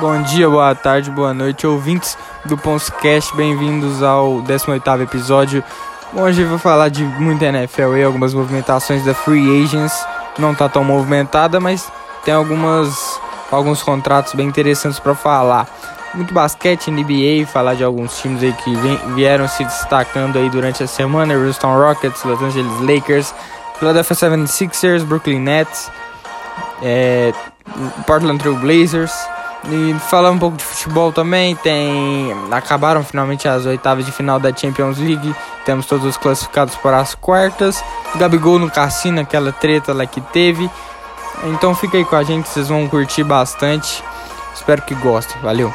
Bom dia, boa tarde, boa noite, ouvintes do Ponscast, bem-vindos ao 18º episódio. Hoje eu vou falar de muita NFL e algumas movimentações da Free Agents. Não tá tão movimentada, mas tem algumas alguns contratos bem interessantes para falar. Muito basquete, NBA, falar de alguns times aí que vieram se destacando aí durante a semana, Houston Rockets, Los Angeles Lakers, Philadelphia 76ers, Brooklyn Nets, é, Portland Trail Blazers, e falar um pouco de futebol também, tem. Acabaram finalmente as oitavas de final da Champions League. Temos todos os classificados para as quartas. Gabigol no cassino, aquela treta lá que teve. Então fica aí com a gente, vocês vão curtir bastante. Espero que gostem. Valeu!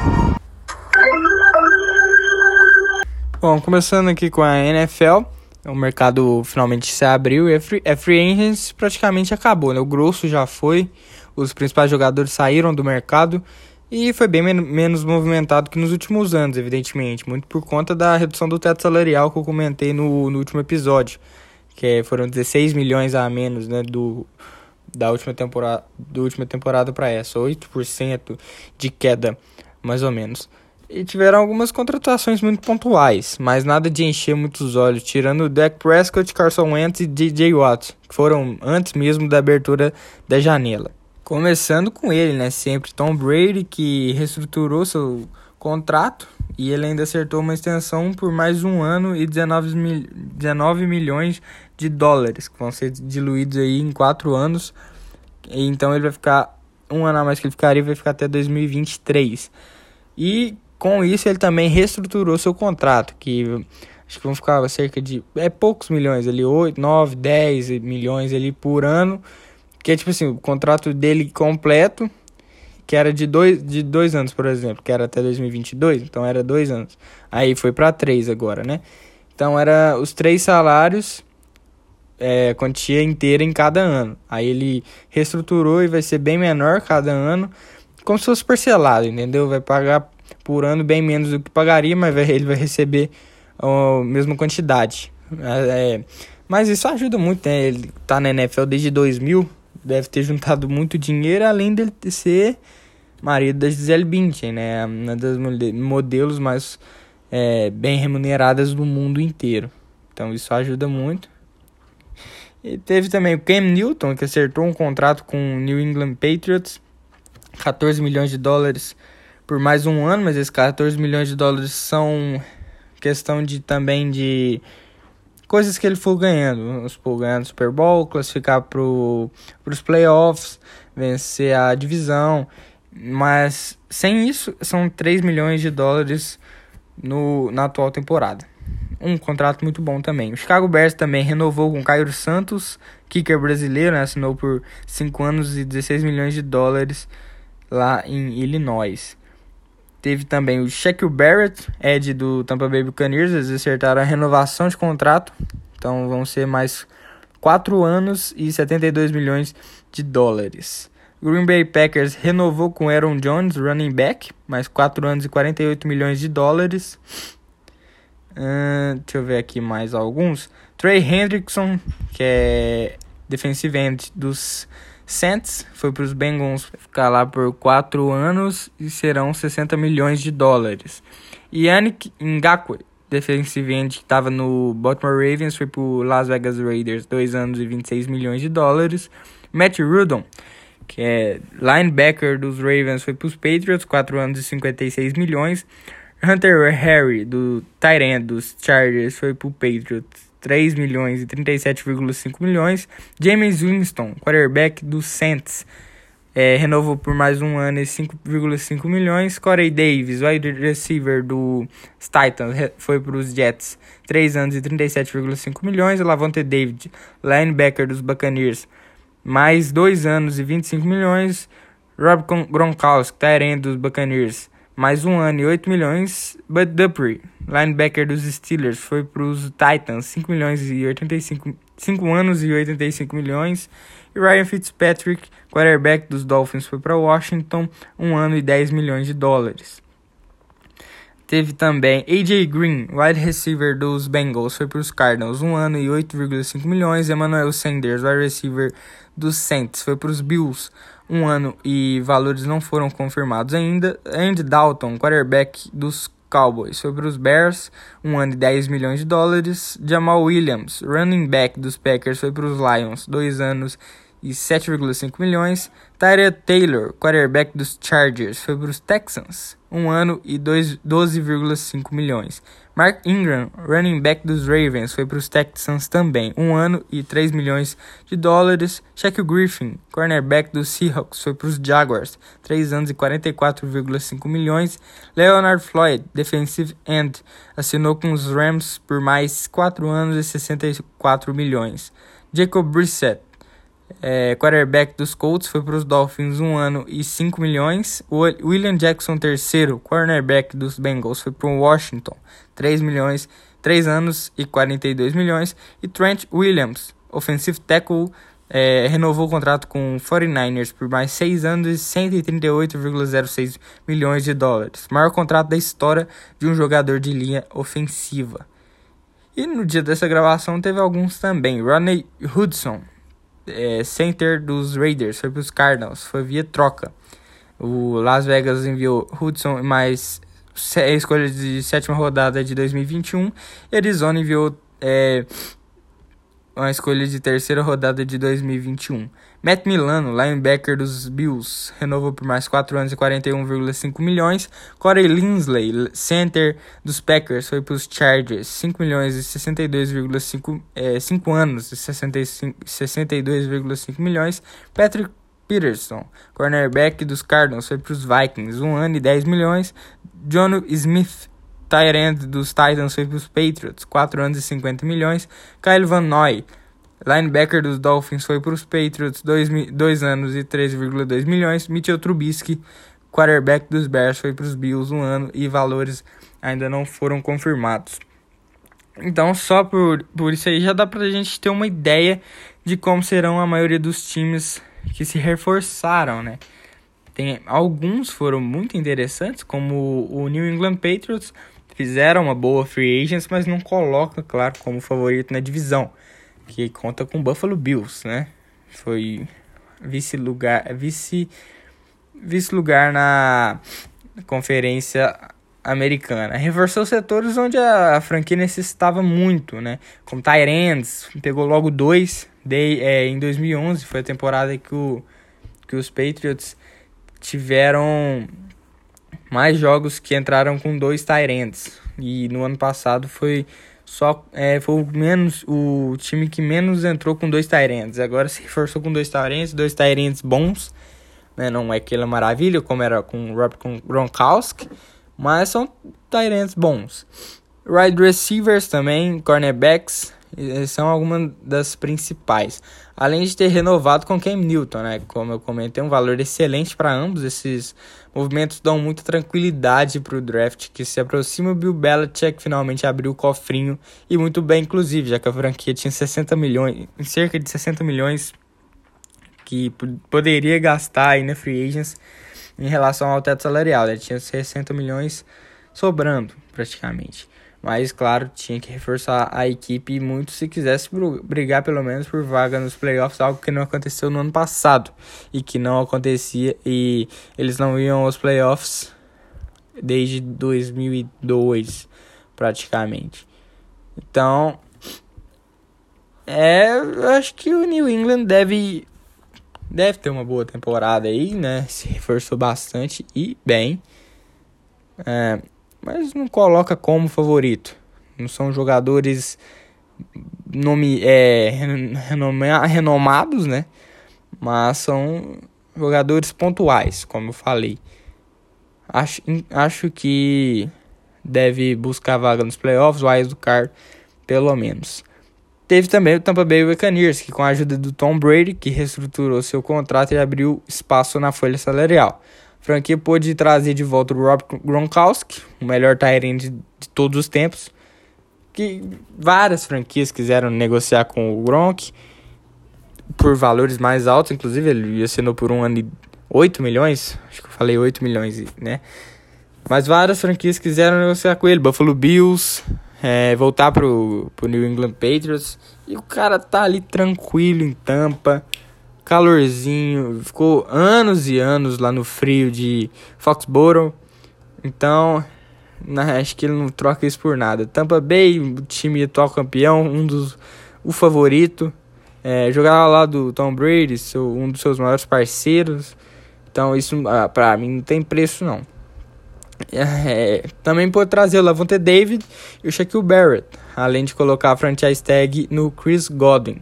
Bom, começando aqui com a NFL. O mercado finalmente se abriu e a Free, a free Agents praticamente acabou, né? O grosso já foi, os principais jogadores saíram do mercado e foi bem men menos movimentado que nos últimos anos, evidentemente, muito por conta da redução do teto salarial que eu comentei no, no último episódio, que foram 16 milhões a menos né, do, da última temporada, do última temporada para essa, 8% de queda, mais ou menos. E tiveram algumas contratações muito pontuais, mas nada de encher muitos olhos, tirando o Dak Prescott, Carson Wentz e DJ Watt, que foram antes mesmo da abertura da janela. Começando com ele, né? Sempre Tom Brady, que reestruturou seu contrato e ele ainda acertou uma extensão por mais um ano e 19, mil, 19 milhões de dólares, que vão ser diluídos aí em quatro anos. Então ele vai ficar um ano a mais que ele ficaria, vai ficar até 2023. E com isso ele também reestruturou seu contrato, que acho que vão ficar cerca de é poucos milhões ali, 8, 9, 10 milhões ali por ano que é tipo assim, o contrato dele completo, que era de dois, de dois anos, por exemplo, que era até 2022, então era dois anos. Aí foi para três agora, né? Então era os três salários, é, quantia inteira em cada ano. Aí ele reestruturou e vai ser bem menor cada ano, como se fosse parcelado, entendeu? Vai pagar por ano bem menos do que pagaria, mas vai, ele vai receber a mesma quantidade. É, mas isso ajuda muito, né? Ele tá na NFL desde 2000, deve ter juntado muito dinheiro, além de ser marido da Gisele Bündchen, né? Uma das modelos mais é, bem remuneradas do mundo inteiro. Então isso ajuda muito. E teve também o Cam Newton, que acertou um contrato com o New England Patriots, 14 milhões de dólares por mais um ano, mas esses 14 milhões de dólares são questão de também de coisas que ele for ganhando. Supor, ganhar no Super Bowl, classificar para os playoffs, vencer a divisão. Mas sem isso, são 3 milhões de dólares no, na atual temporada. Um contrato muito bom também. O Chicago Bears também renovou com Cairo Santos, kicker brasileiro, né? assinou por 5 anos e 16 milhões de dólares lá em Illinois. Teve também o Shaquille Barrett, Ed do Tampa Bay Buccaneers, eles acertaram a renovação de contrato. Então vão ser mais 4 anos e 72 milhões de dólares. Green Bay Packers renovou com Aaron Jones, running back, mais 4 anos e 48 milhões de dólares. Uh, deixa eu ver aqui mais alguns. Trey Hendrickson, que é defensive end dos Saints foi para os Bengals ficar lá por 4 anos e serão 60 milhões de dólares. Yannick Ngakwe, defensive end que estava no Baltimore Ravens, foi para o Las Vegas Raiders, 2 anos e 26 milhões de dólares. Matt Rudon, que é linebacker dos Ravens, foi para os Patriots, 4 anos e 56 milhões. Hunter Harry, do Tyrant dos Chargers, foi para o Patriots, 3 milhões e 37,5 milhões. James Winston, quarterback do Saints, é, renovou por mais um ano e 5,5 milhões. Corey Davis, wide receiver do Titans, foi para os Jets, 3 anos e 37,5 milhões. Lavonte David, linebacker dos Buccaneers, mais 2 anos e 25 milhões. Rob Gronkowski, tight dos Buccaneers, mais um ano e 8 milhões. Bud Dupree, linebacker dos Steelers, foi para os Titans, 5 milhões e 85 5 anos e 85 milhões. E Ryan Fitzpatrick, quarterback dos Dolphins, foi para Washington, 1 ano e 10 milhões de dólares. Teve também AJ Green, wide receiver dos Bengals, foi para os Cardinals, 1 ano e 8,5 milhões. Emmanuel Sanders, wide receiver dos Saints, foi para os Bills, um ano e valores não foram confirmados ainda. Andy Dalton, quarterback dos Cowboys, foi para os Bears, um ano e 10 milhões de dólares. Jamal Williams, running back dos Packers, foi para os Lions, dois anos e 7,5 milhões. Tyra Taylor, quarterback dos Chargers, foi para os Texans, um ano e 12,5 milhões. Mark Ingram, running back dos Ravens, foi para os Texans também, um ano e 3 milhões de dólares. Shaquille Griffin, cornerback dos Seahawks, foi para os Jaguars, 3 anos e 44,5 milhões. Leonard Floyd, defensive end, assinou com os Rams por mais 4 anos e 64 milhões. Jacob Brissett, é, quarterback dos Colts, foi para os Dolphins um ano e 5 milhões. William Jackson, terceiro, cornerback dos Bengals, foi para o Washington, 3 milhões, 3 anos e 42 milhões. E Trent Williams, offensive tackle, é, renovou o contrato com o 49ers por mais 6 anos e 138,06 milhões de dólares. Maior contrato da história de um jogador de linha ofensiva. E no dia dessa gravação teve alguns também. Ronnie Hudson, é, center dos Raiders, foi para os Cardinals, foi via troca. O Las Vegas enviou Hudson mais escolha de sétima rodada de 2021 e Arizona enviou é, uma escolha de terceira rodada de 2021. Matt Milano, linebacker dos Bills, renovou por mais 4 anos e 41,5 milhões. Corey Linsley, center dos Packers, foi para os Chargers, 5 milhões e 62,5 é, 5 anos e 62,5 milhões. Patrick Peterson, cornerback dos Cardinals, foi para os Vikings, 1 ano e 10 milhões. John Smith, tight end dos Titans, foi para os Patriots, 4 anos e 50 milhões. Kyle Van Noy, Linebacker dos Dolphins foi para os Patriots, 2 anos e 13,2 milhões. Mitchell Trubisky, quarterback dos Bears, foi para os Bills, um ano e valores ainda não foram confirmados. Então, só por, por isso aí já dá para a gente ter uma ideia de como serão a maioria dos times que se reforçaram, né? Tem, alguns foram muito interessantes, como o New England Patriots, fizeram uma boa free agents, mas não coloca, claro, como favorito na divisão que conta com Buffalo Bills, né? Foi vice-lugar, vice vice-lugar na conferência americana. Reforçou setores onde a, franquia necessitava muito, né? Como Tyrants, pegou logo dois de, é, em 2011, foi a temporada que, o, que os Patriots tiveram mais jogos que entraram com dois Tyrants. E no ano passado foi só é, foi o menos o time que menos entrou com dois Tyrants. Agora se reforçou com dois Tyrants, dois Tyrants bons, né? Não é aquela maravilha como era com Robert Gronkowski, mas são Tyrants bons. Wide receivers também, cornerbacks, são algumas das principais. Além de ter renovado com Cam Newton, né? Como eu comentei, um valor excelente para ambos. Esses movimentos dão muita tranquilidade para o draft que se aproxima. O Bill Belichick finalmente abriu o cofrinho e muito bem, inclusive, já que a franquia tinha 60 milhões, cerca de 60 milhões que poderia gastar aí na free agents em relação ao teto salarial. Né? Tinha 60 milhões sobrando praticamente. Mas, claro, tinha que reforçar a equipe muito se quisesse brigar pelo menos por vaga nos playoffs, algo que não aconteceu no ano passado e que não acontecia e eles não iam aos playoffs desde 2002, praticamente. Então, é, eu acho que o New England deve deve ter uma boa temporada aí, né? Se reforçou bastante e bem. É, mas não coloca como favorito. Não são jogadores nome, é, renoma, renomados, né? Mas são jogadores pontuais, como eu falei. Acho, acho que deve buscar vaga nos playoffs, o do Card, pelo menos. Teve também o Tampa Bay Buccaneers, que com a ajuda do Tom Brady, que reestruturou seu contrato e abriu espaço na folha salarial franquia pôde trazer de volta o Rob Gronkowski, o melhor tight de, todos os tempos. Que várias franquias quiseram negociar com o Gronk por valores mais altos, inclusive ele assinou por um ano e 8 milhões, acho que eu falei 8 milhões, né? Mas várias franquias quiseram negociar com ele, Buffalo Bills, é, voltar pro, pro New England Patriots, e o cara tá ali tranquilo em Tampa, calorzinho, ficou anos e anos lá no frio de Foxborough. Então, acho que ele não troca isso por nada. Tampa Bay, o time atual campeão, um dos o favorito. É, jogava lá do Tom Brady, seu, um dos seus maiores parceiros. Então isso ah, pra mim não tem preço não. É, também pode trazer o Lavonte David e o Shaquille Barrett, além de colocar a franchise tag no Chris Godwin.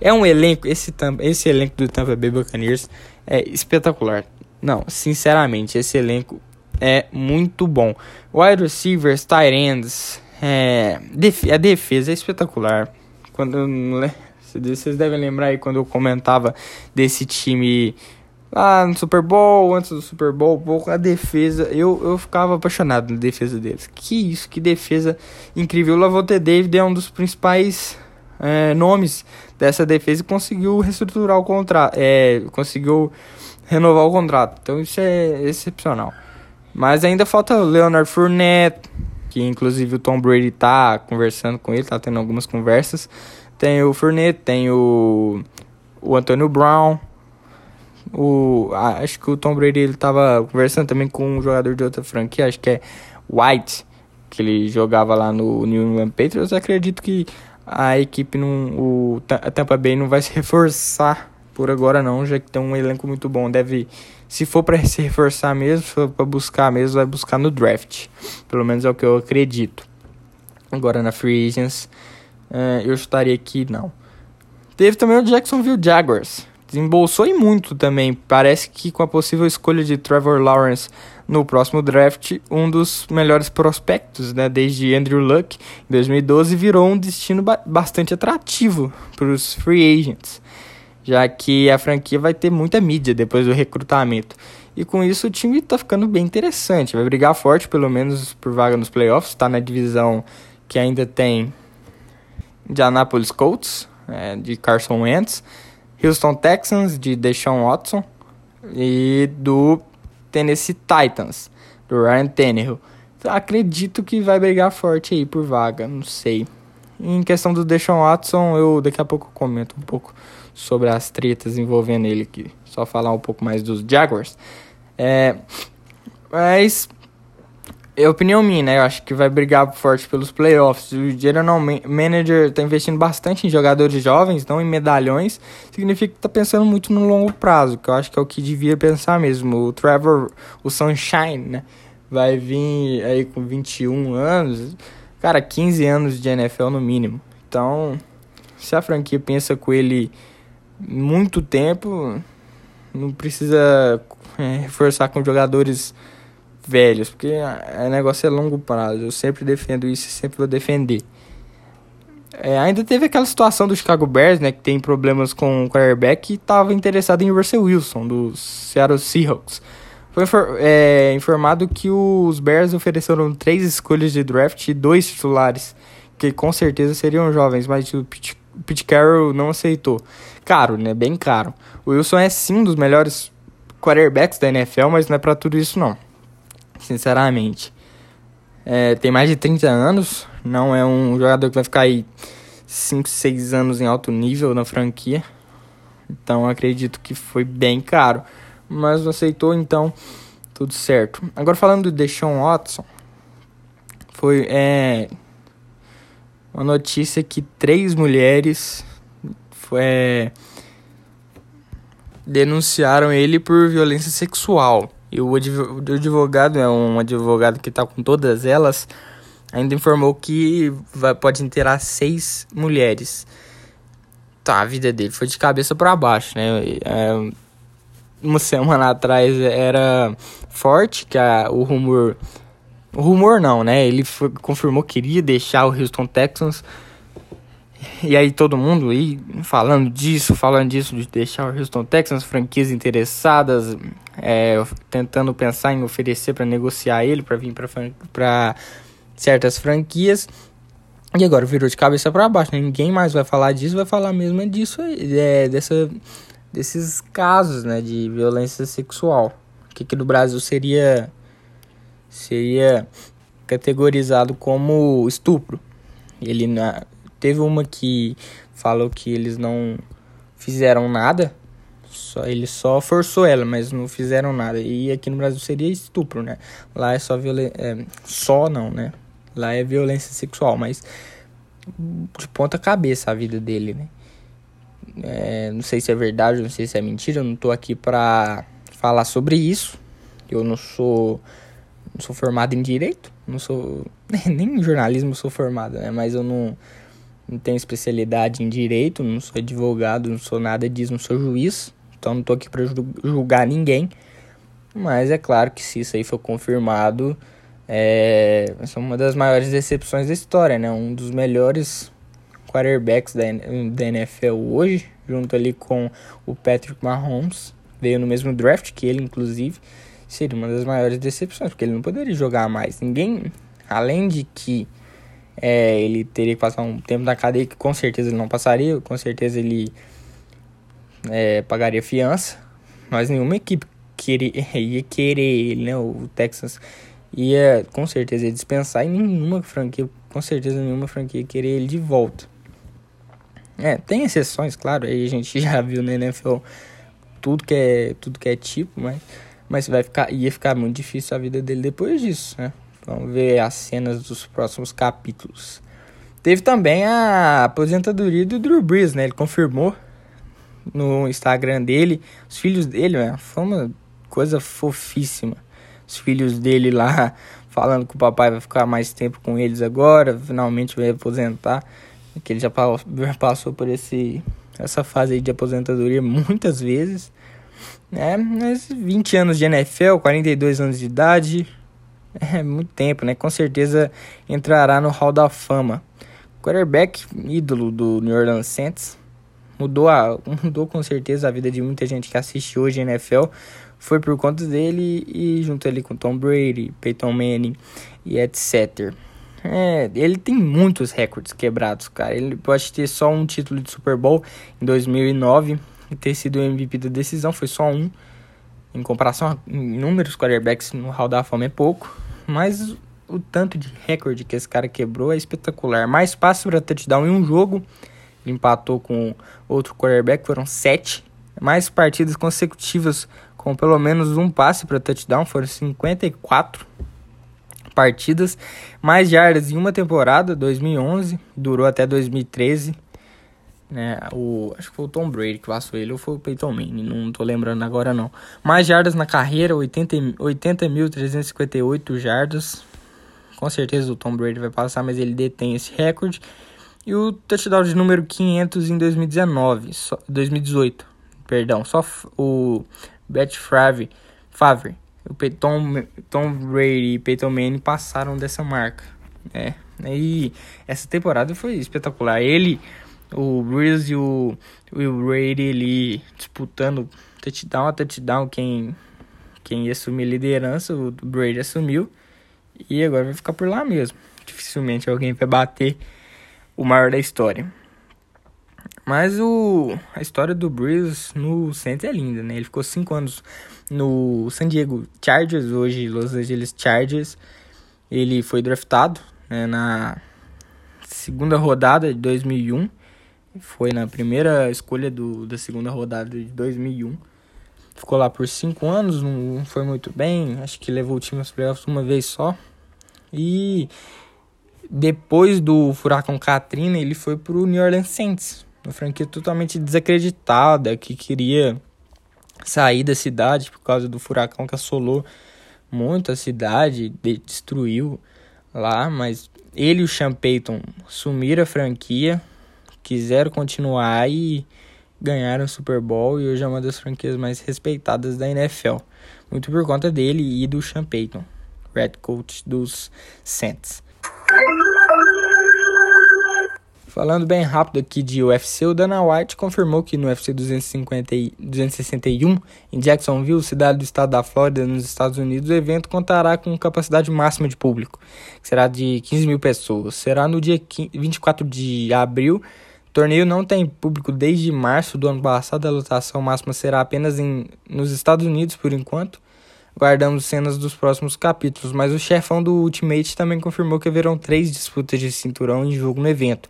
É um elenco, esse, esse elenco do Tampa Bay Buccaneers é espetacular. Não, sinceramente, esse elenco é muito bom. Wide receivers, tight ends, é, def a defesa é espetacular. Quando vocês devem lembrar aí quando eu comentava desse time lá no Super Bowl, antes do Super Bowl, a defesa, eu, eu ficava apaixonado na defesa deles. Que isso, que defesa incrível. O Lavonte David é um dos principais é, nomes dessa defesa e conseguiu reestruturar o contrato, é, conseguiu renovar o contrato. Então isso é excepcional. Mas ainda falta Leonard Fournette, que inclusive o Tom Brady tá conversando com ele, tá tendo algumas conversas. Tem o Fournette, tem o, o Antonio Brown, o, acho que o Tom Brady ele tava conversando também com um jogador de outra franquia, acho que é White, que ele jogava lá no New England Patriots. Acredito que a equipe não, o a Tampa Bay não vai se reforçar por agora não, já que tem um elenco muito bom. Deve, se for para se reforçar mesmo, se for para buscar mesmo, vai buscar no draft. Pelo menos é o que eu acredito. Agora na Free Agents, uh, eu estaria aqui não. Teve também o Jacksonville Jaguars desembolsou e muito também. Parece que com a possível escolha de Trevor Lawrence no próximo draft, um dos melhores prospectos, né, desde Andrew Luck em 2012, virou um destino ba bastante atrativo para os free agents, já que a franquia vai ter muita mídia depois do recrutamento. E com isso o time está ficando bem interessante, vai brigar forte pelo menos por vaga nos playoffs, está na divisão que ainda tem Indianapolis Colts, é, de Carson Wentz, Houston Texans de Deshaun Watson e do Tennessee Titans do Ryan Tannehill. Então, acredito que vai brigar forte aí por vaga, não sei. Em questão do Deshaun Watson, eu daqui a pouco comento um pouco sobre as tretas envolvendo ele aqui. Só falar um pouco mais dos Jaguars. É, mas é opinião minha, né? Eu acho que vai brigar forte pelos playoffs. O General Manager tá investindo bastante em jogadores jovens, não em medalhões. Significa que tá pensando muito no longo prazo, que eu acho que é o que devia pensar mesmo. O Trevor, o Sunshine, né? Vai vir aí com 21 anos. Cara, 15 anos de NFL no mínimo. Então, se a franquia pensa com ele muito tempo, não precisa é, reforçar com jogadores velhos, porque o negócio é longo prazo. Eu sempre defendo isso e sempre vou defender. É, ainda teve aquela situação do Chicago Bears, né, que tem problemas com o quarterback e estava interessado em Russell Wilson, do Seattle Seahawks. Foi é, informado que os Bears ofereceram três escolhas de draft e dois titulares, que com certeza seriam jovens, mas o Pete, Pete Carroll não aceitou. Caro, né? Bem caro. O Wilson é sim um dos melhores quarterbacks da NFL, mas não é para tudo isso não sinceramente. É, tem mais de 30 anos, não é um jogador que vai ficar aí 5, 6 anos em alto nível na franquia. Então acredito que foi bem caro. Mas aceitou, então tudo certo. Agora falando do Deshaun Watson, foi é, uma notícia que três mulheres foi, é, denunciaram ele por violência sexual. E o advogado é um advogado que está com todas elas. Ainda informou que vai, pode inteirar seis mulheres. Tá, a vida dele foi de cabeça para baixo, né? É, uma semana atrás era forte que a, o rumor. O rumor não, né? Ele foi, confirmou que queria deixar o Houston Texans e aí todo mundo aí falando disso, falando disso, de deixar o Houston Texans, franquias interessadas, é, tentando pensar em oferecer para negociar ele, para vir para certas franquias. E agora virou de cabeça para baixo, né? ninguém mais vai falar disso, vai falar mesmo disso, é, dessa, desses casos né, de violência sexual, que aqui no Brasil seria, seria categorizado como estupro. Ele na, Teve uma que falou que eles não fizeram nada, Só, ele só forçou ela, mas não fizeram nada. E aqui no Brasil seria estupro, né? Lá é só violência. É, só não, né? Lá é violência sexual, mas de ponta cabeça a vida dele, né? É, não sei se é verdade, não sei se é mentira. Eu não tô aqui pra falar sobre isso. Eu não sou. Não sou formado em direito. Não sou. Nem em jornalismo sou formado, né? Mas eu não não tenho especialidade em direito, não sou advogado, não sou nada disso, não sou juiz, então não tô aqui para julgar ninguém. Mas é claro que se isso aí for confirmado, é, é uma das maiores decepções da história, né? Um dos melhores quarterbacks da, da NFL hoje, junto ali com o Patrick Mahomes, veio no mesmo draft que ele, inclusive, seria uma das maiores decepções, porque ele não poderia jogar mais. Ninguém, além de que é, ele teria que passar um tempo na cadeia que com certeza ele não passaria, com certeza ele é, pagaria fiança, mas nenhuma equipe queria, ia querer ele, né? O Texas ia com certeza ia dispensar e nenhuma franquia, com certeza nenhuma franquia ia querer ele de volta. É, tem exceções, claro, aí a gente já viu na NFL tudo que é, tudo que é tipo, mas, mas vai ficar, ia ficar muito difícil a vida dele depois disso, né? Vamos ver as cenas dos próximos capítulos. Teve também a aposentadoria do Drew Brees, né? Ele confirmou no Instagram dele. Os filhos dele, né? Foi uma coisa fofíssima. Os filhos dele lá falando que o papai vai ficar mais tempo com eles agora, finalmente vai aposentar. Que ele já passou por esse, essa fase de aposentadoria muitas vezes. É, mas 20 anos de NFL, 42 anos de idade, é muito tempo, né? Com certeza entrará no Hall da Fama. Quarterback, ídolo do New Orleans Saints, mudou, a, mudou com certeza a vida de muita gente que assiste hoje NFL. Foi por conta dele e junto ali com Tom Brady, Peyton Manning e etc. É, ele tem muitos recordes quebrados, cara. Ele pode ter só um título de Super Bowl em 2009 e ter sido o MVP da decisão, foi só um. Em comparação a inúmeros quarterbacks no Hall da Fama é pouco. Mas o tanto de recorde que esse cara quebrou é espetacular. Mais passes para touchdown em um jogo. Ele empatou com outro quarterback, foram sete. Mais partidas consecutivas com pelo menos um passe para touchdown, foram 54 partidas. Mais jardas em uma temporada, 2011, durou até 2013 né? O, acho que foi o Tom Brady que passou ele, ou foi o Peyton Manning, não tô lembrando agora não. Mais jardas na carreira, 80.358 80 jardas. Com certeza o Tom Brady vai passar, mas ele detém esse recorde. E o touchdown de número 500 em 2019, só, 2018, perdão, só o Bet Favre, Favre o Peyton, Tom Brady e Peyton Manning passaram dessa marca. É, e essa temporada foi espetacular. Ele o Breeze e o Will Brady ali disputando touchdown a touchdown quem, quem ia assumir liderança, o Brady assumiu e agora vai ficar por lá mesmo. Dificilmente alguém vai bater o maior da história. Mas o, a história do Breeze no Saints é linda, né? Ele ficou 5 anos no San Diego Chargers, hoje Los Angeles Chargers. Ele foi draftado né, na segunda rodada de 2001 foi na primeira escolha do, da segunda rodada de 2001. Ficou lá por cinco anos, não foi muito bem. Acho que levou o time aos playoffs uma vez só. E depois do Furacão Katrina, ele foi pro New Orleans Saints. Uma franquia totalmente desacreditada, que queria sair da cidade por causa do furacão que assolou muito a cidade, destruiu lá, mas ele e o Sean Payton sumiram a franquia, quiseram continuar e ganharam o Super Bowl e hoje é uma das franquias mais respeitadas da NFL. Muito por conta dele e do Sean Payton, Red Coach dos Saints. Falando bem rápido aqui de UFC, o Dana White confirmou que no UFC 250 e 261 em Jacksonville, cidade do estado da Flórida, nos Estados Unidos, o evento contará com capacidade máxima de público, que será de 15 mil pessoas. Será no dia 24 de abril torneio não tem público desde março do ano passado. A lotação máxima será apenas em, nos Estados Unidos por enquanto. Guardamos cenas dos próximos capítulos, mas o chefão do Ultimate também confirmou que haverão três disputas de cinturão em jogo no evento.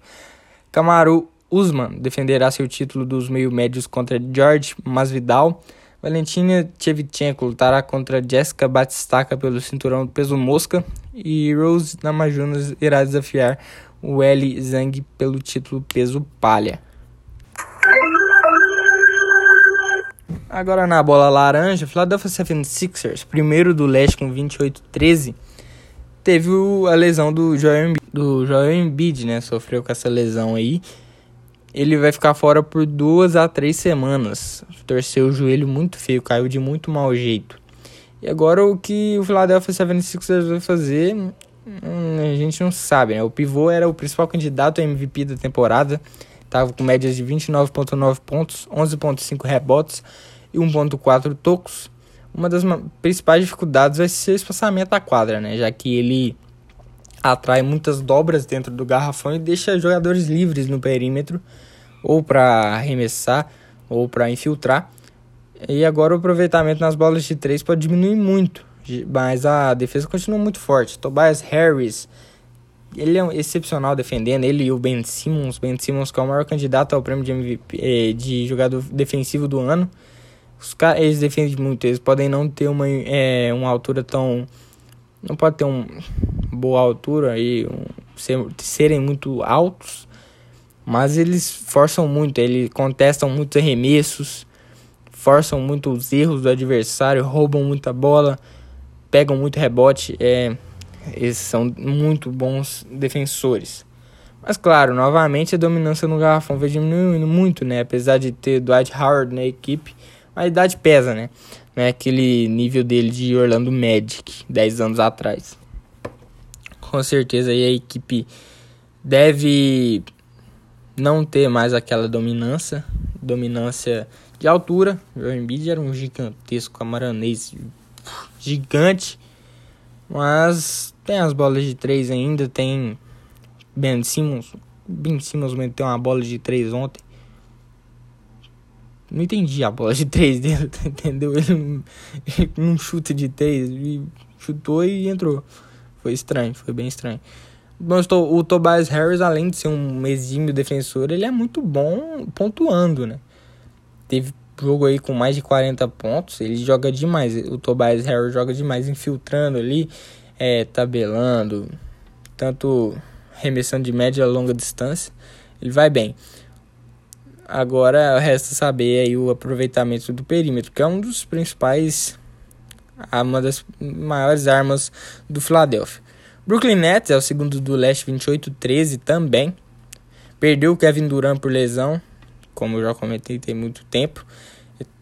Kamaru Usman defenderá seu título dos meio-médios contra George Masvidal. Valentina Shevchenko lutará contra Jessica Batistaca pelo cinturão peso mosca. E Rose Namajunas irá desafiar o Eli Zhang pelo título peso palha. Agora na bola laranja, Philadelphia 76ers, primeiro do leste com 28-13, teve a lesão do Joel, do Joel Embiid, né? Sofreu com essa lesão aí. Ele vai ficar fora por duas a três semanas. Torceu o joelho muito feio, caiu de muito mau jeito. E agora o que o Philadelphia 76ers vai fazer, a gente não sabe, né? O pivô era o principal candidato a MVP da temporada. Tava com médias de 29.9 pontos, 11.5 rebotes e 1.4 tocos. Uma das principais dificuldades vai ser o espaçamento da quadra, né? Já que ele atrai muitas dobras dentro do garrafão e deixa jogadores livres no perímetro, ou para arremessar, ou para infiltrar. E agora o aproveitamento nas bolas de 3 pode diminuir muito, mas a defesa continua muito forte. Tobias Harris, ele é excepcional defendendo, ele e o Ben Simmons, Ben Simmons que é o maior candidato ao prêmio de MVP, eh, de jogador defensivo do ano. Os caras, eles defendem muito, eles podem não ter uma, é, uma altura tão. Não pode ter uma boa altura e um, ser, serem muito altos, mas eles forçam muito, eles contestam muitos arremessos, forçam muito os erros do adversário, roubam muita bola, pegam muito rebote. É, eles são muito bons defensores. Mas claro, novamente a dominância no garrafão vai diminuindo muito, né? Apesar de ter Dwight Howard na equipe, a idade pesa, né? Não é aquele nível dele de Orlando Magic, 10 anos atrás. Com certeza aí a equipe deve não ter mais aquela dominância, dominância de altura. O Embiid era um gigantesco camaranês, gigante. Mas tem as bolas de 3 ainda, tem Ben Simmons. Ben Simmons meteu uma bola de 3 ontem. Não entendi a bola de 3 dele, entendeu? Ele num chute de 3 chutou e entrou. Foi estranho, foi bem estranho. Mas o Tobias Harris, além de ser um exímio defensor, ele é muito bom pontuando, né? Teve jogo aí com mais de 40 pontos, ele joga demais. O Tobias Harris joga demais, infiltrando ali, é, tabelando, tanto remessando de média a longa distância. Ele vai bem. Agora resta saber aí o aproveitamento do perímetro, que é um dos principais, uma das maiores armas do Philadelphia. Brooklyn Nets é o segundo do leste 28-13 também. Perdeu o Kevin Durant por lesão, como eu já comentei, tem muito tempo.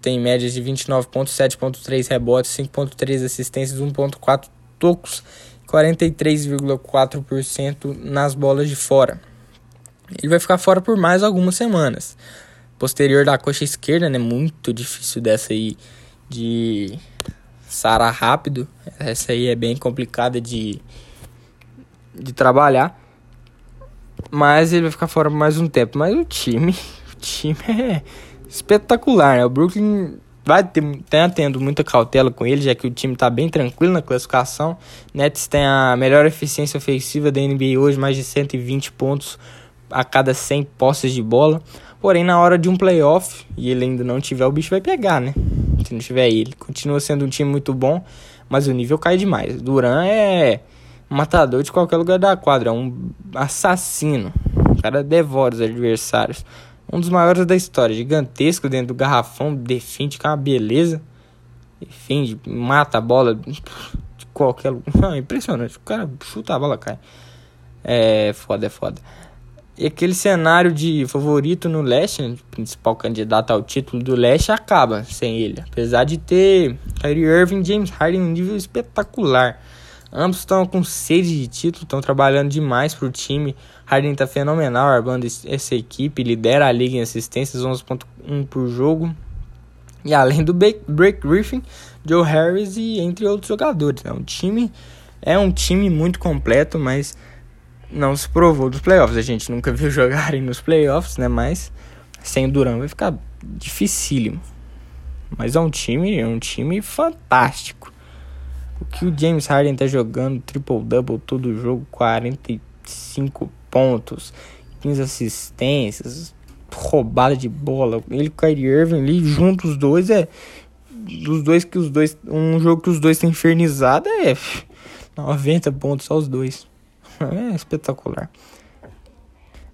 Tem médias de 29 pontos, 7.3 rebotes, 5.3 assistências, 1.4 tocos, 43,4% nas bolas de fora ele vai ficar fora por mais algumas semanas. Posterior da coxa esquerda, né? Muito difícil dessa aí de sarar rápido. Essa aí é bem complicada de, de trabalhar. Mas ele vai ficar fora por mais um tempo. Mas o time, time é espetacular, né? O Brooklyn vai ter, tá tendo muita cautela com ele, já que o time está bem tranquilo na classificação. Nets tem a melhor eficiência ofensiva da NBA hoje, mais de 120 pontos a cada 100 posses de bola. Porém, na hora de um playoff e ele ainda não tiver, o bicho vai pegar, né? Se não tiver ele. Continua sendo um time muito bom, mas o nível cai demais. Duran é matador de qualquer lugar da quadra, é um assassino. O cara devora os adversários. Um dos maiores da história, gigantesco dentro do garrafão, defende com uma beleza. Defende, mata a bola de qualquer lugar. Impressionante. O cara chuta a bola, cai. É foda, é foda. E aquele cenário de favorito no leste, né, principal candidato ao título do leste, acaba sem ele. Apesar de ter Kyrie Irving e James Harden em um nível espetacular. Ambos estão com sede de título, estão trabalhando demais para o time. Harden está fenomenal, armando essa equipe, lidera a liga em assistências, 11.1 por jogo. E além do Blake Griffin, Joe Harris e entre outros jogadores. É um time, é um time muito completo, mas não se provou dos playoffs. A gente nunca viu jogarem nos playoffs, né? Mas sem o Duran vai ficar dificílimo. Mas é um time, é um time fantástico. O que o James Harden tá jogando, triple-double todo jogo, 45 pontos, 15 assistências. roubada de bola. Ele e o Kyrie Irving ali juntos, os dois é. Dos dois que os dois. Um jogo que os dois têm infernizado é. 90 pontos só os dois. É espetacular.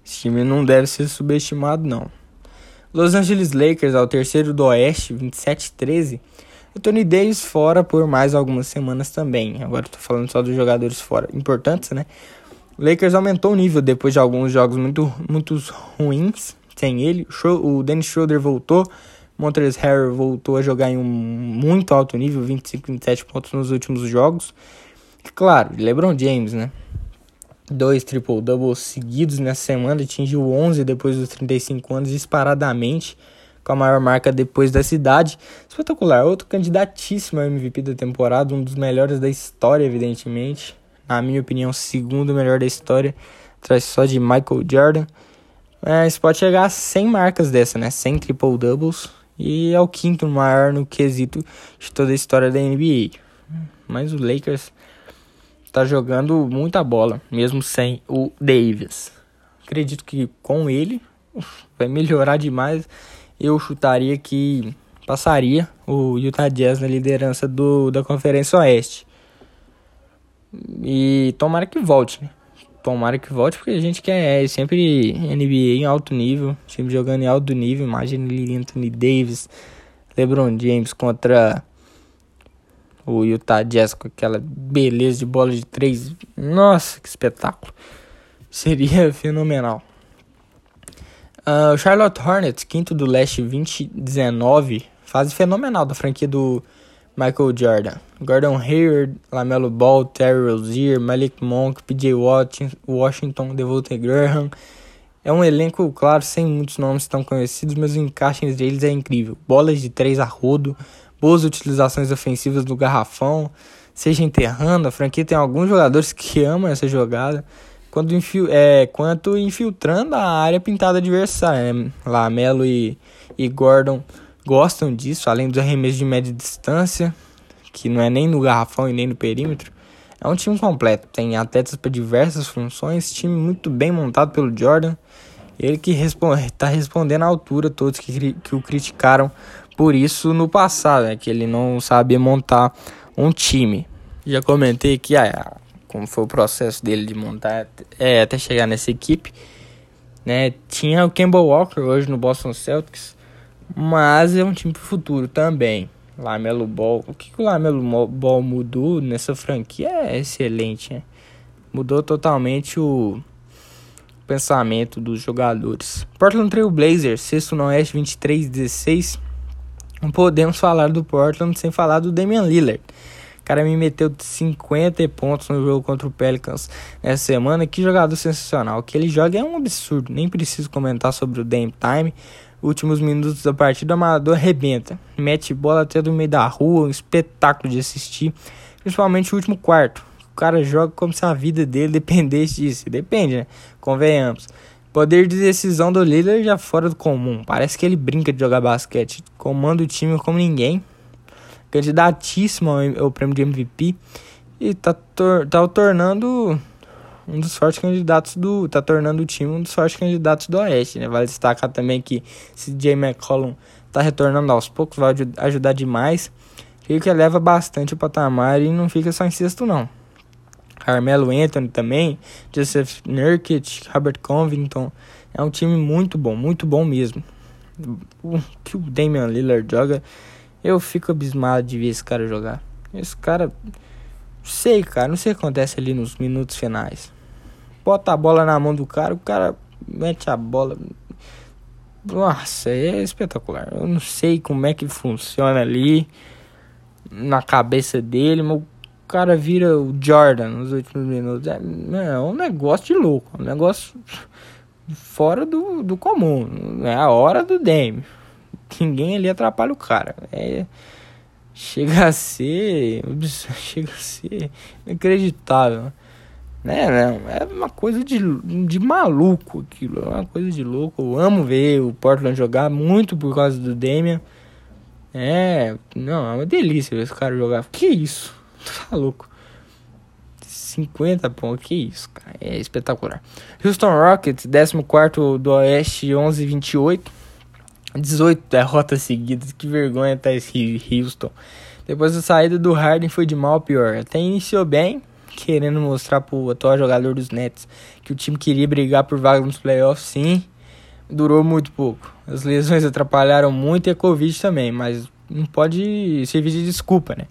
Esse time não deve ser subestimado, não. Los Angeles Lakers ao terceiro do Oeste, 27-13. O Tony Davis fora por mais algumas semanas também. Agora estou falando só dos jogadores fora importantes, né? Lakers aumentou o nível depois de alguns jogos muito, muito ruins sem ele. O Dennis Schroeder voltou. Montrezl Harrell voltou a jogar em um muito alto nível, 25, 27 pontos nos últimos jogos. Claro, LeBron James, né? Dois triple-doubles seguidos nessa semana, atingiu 11 depois dos 35 anos, disparadamente, com a maior marca depois da cidade. Espetacular, outro candidatíssimo ao MVP da temporada, um dos melhores da história, evidentemente. Na minha opinião, segundo melhor da história, atrás só de Michael Jordan. Mas pode chegar a 100 marcas dessa, né? 100 triple-doubles. E é o quinto maior no quesito de toda a história da NBA. Mas o Lakers tá jogando muita bola, mesmo sem o Davis. Acredito que com ele vai melhorar demais. Eu chutaria que passaria o Utah Jazz na liderança do, da Conferência Oeste. E tomara que volte, né? Tomara que volte, porque a gente quer é, sempre NBA em alto nível, time jogando em alto nível. Imagina Anthony Davis, LeBron James contra o Utah Jazz com aquela beleza de bola de três. Nossa, que espetáculo! Seria fenomenal. Uh, Charlotte Hornets, quinto do leste 2019, fase fenomenal da franquia do Michael Jordan. Gordon Hayward, Lamelo Ball, Terry Rozier, Malik Monk, PJ Washington, Devontae Graham. É um elenco, claro, sem muitos nomes tão conhecidos, mas o encaixe entre eles é incrível. Bolas de três a rodo, boas utilizações ofensivas do garrafão, seja enterrando. A franquia tem alguns jogadores que amam essa jogada. Quando infil, é, quanto infiltrando a área pintada adversária. Né? Lamelo e, e Gordon gostam disso, além dos arremessos de média distância, que não é nem no garrafão e nem no perímetro. É um time completo, tem atletas para diversas funções, time muito bem montado pelo Jordan. Ele que está responde, tá respondendo à altura todos que, que o criticaram por isso no passado, né, que ele não sabia montar um time. Já comentei que ah, como foi o processo dele de montar é, até chegar nessa equipe. Né? Tinha o Campbell Walker hoje no Boston Celtics, mas é um time pro futuro também. Lamelo Ball, o que, que o Lamelo Ball mudou nessa franquia é excelente, né? Mudou totalmente o pensamento dos jogadores. Portland Trail Blazers, sexto no Oeste 23-16. Não podemos falar do Portland sem falar do Damian Lillard. O cara me meteu 50 pontos no jogo contra o Pelicans nessa semana. Que jogador sensacional. O que ele joga é um absurdo. Nem preciso comentar sobre o Dame Time últimos minutos da partida, o Amador arrebenta. Mete bola até do meio da rua, um espetáculo de assistir. Principalmente o último quarto. O cara joga como se a vida dele dependesse disso. Depende, né? Convenhamos. Poder de decisão do líder já fora do comum. Parece que ele brinca de jogar basquete. Comanda o time como ninguém. Candidatíssimo ao prêmio de MVP. E tá, tor tá o tornando um dos fortes candidatos do. tá tornando o time um dos fortes candidatos do Oeste, né? Vale destacar também que se Jay McCollum tá retornando aos poucos, vai ajudar demais. Creio que eleva bastante o patamar e não fica só em sexto, não. Carmelo Anthony também, Joseph Nurkic, Robert Covington. É um time muito bom, muito bom mesmo. O que o Damian Lillard joga, eu fico abismado de ver esse cara jogar. Esse cara Sei, cara, não sei o que acontece ali nos minutos finais. Bota a bola na mão do cara, o cara mete a bola. Nossa, é espetacular. Eu não sei como é que funciona ali na cabeça dele, mas o cara vira o Jordan nos últimos minutos. É, é um negócio de louco, um negócio fora do, do comum. É a hora do Dame. Ninguém ali atrapalha o cara. É chega a ser chega a ser inacreditável né não é uma coisa de, de maluco aquilo é uma coisa de louco eu amo ver o Portland jogar muito por causa do Damian é não é uma delícia ver esse cara jogar que isso tá louco 50 pontos, que isso, cara, é espetacular. Houston Rockets, 14 do Oeste, 11-28. 18 derrotas seguidas, que vergonha tá esse Houston. Depois da saída do Harden foi de mal pior. Até iniciou bem, querendo mostrar pro atual jogador dos Nets que o time queria brigar por vaga nos playoffs, sim. Durou muito pouco. As lesões atrapalharam muito e a Covid também, mas não pode servir de desculpa, né?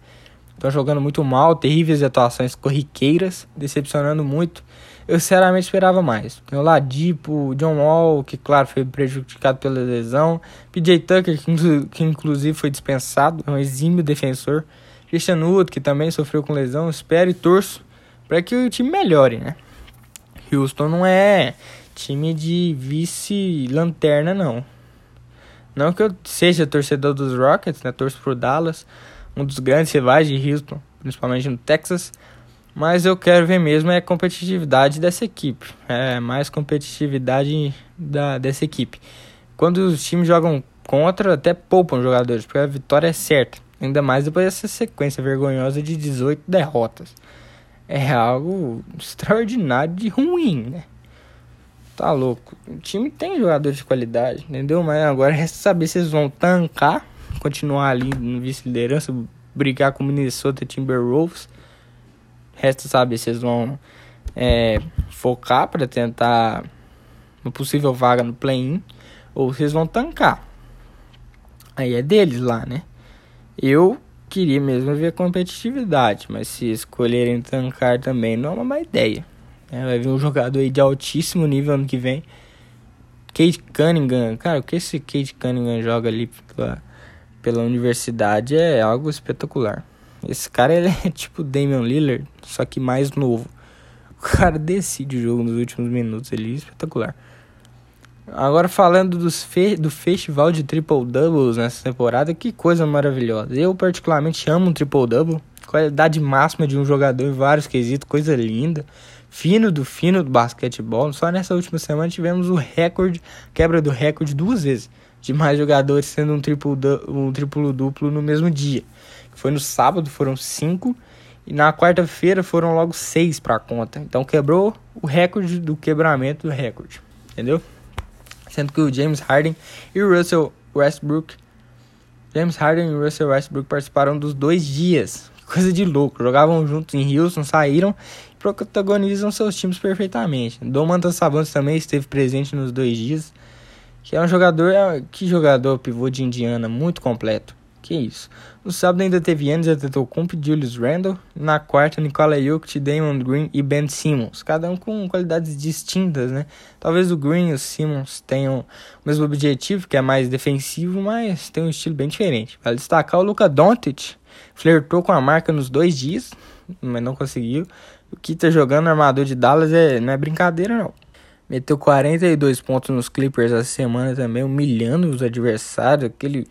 Estão jogando muito mal, terríveis atuações corriqueiras, decepcionando muito. Eu sinceramente esperava mais. Tem o Ladipo, John Wall, que claro foi prejudicado pela lesão. PJ Tucker, que, que inclusive foi dispensado, é um exímio defensor. Christian Wood, que também sofreu com lesão. Espero e torço para que o time melhore, né? Houston não é time de vice-lanterna, não. Não que eu seja torcedor dos Rockets, né? Torço pro Dallas, um dos grandes rivais de Houston, principalmente no Texas. Mas eu quero ver mesmo é a competitividade dessa equipe. É mais competitividade da, dessa equipe. Quando os times jogam contra, até poupam jogadores, porque a vitória é certa. Ainda mais depois dessa sequência vergonhosa de 18 derrotas. É algo extraordinário de ruim, né? Tá louco. O time tem jogadores de qualidade, entendeu? Mas agora resta saber se eles vão tancar, continuar ali no vice-liderança, brigar com o Minnesota Timberwolves Resta saber se eles vão é, focar para tentar uma possível vaga no play-in ou se eles vão tancar. Aí é deles lá, né? Eu queria mesmo ver competitividade, mas se escolherem tancar também não é uma má ideia. É, vai vir um jogador aí de altíssimo nível ano que vem. Kate Cunningham, cara, o que esse Kate Cunningham joga ali pela, pela universidade é algo espetacular. Esse cara ele é tipo Damian Lillard, só que mais novo. O cara decide o jogo nos últimos minutos, ele é espetacular. Agora falando dos fe do festival de triple doubles nessa temporada, que coisa maravilhosa. Eu particularmente amo um triple double, qualidade máxima de um jogador em vários quesitos, coisa linda. Fino do fino do basquetebol. Só nessa última semana tivemos o recorde, quebra do recorde duas vezes de mais jogadores sendo um triplo, um triplo duplo no mesmo dia. Foi no sábado, foram cinco. E na quarta-feira foram logo seis para conta. Então quebrou o recorde do quebramento do recorde. Entendeu? Sendo que o James Harden e o Russell Westbrook. James Harden e Russell Westbrook participaram dos dois dias. Coisa de louco. Jogavam juntos em Houston, saíram e protagonizam seus times perfeitamente. Domantas Sabonis também esteve presente nos dois dias. Que é um jogador. É, que jogador pivô de Indiana, muito completo. Que isso. No sábado ainda teve Yannis Antetokounmpo e Julius Randle. Na quarta, Nikola Jokic, Damon Green e Ben Simmons. Cada um com qualidades distintas, né? Talvez o Green e o Simmons tenham o mesmo objetivo, que é mais defensivo, mas tem um estilo bem diferente. Vale destacar o Luka Doncic. Flertou com a marca nos dois dias, mas não conseguiu. O que tá jogando armador de Dallas é, não é brincadeira, não. Meteu 42 pontos nos Clippers essa semana também, humilhando os adversários. Aquele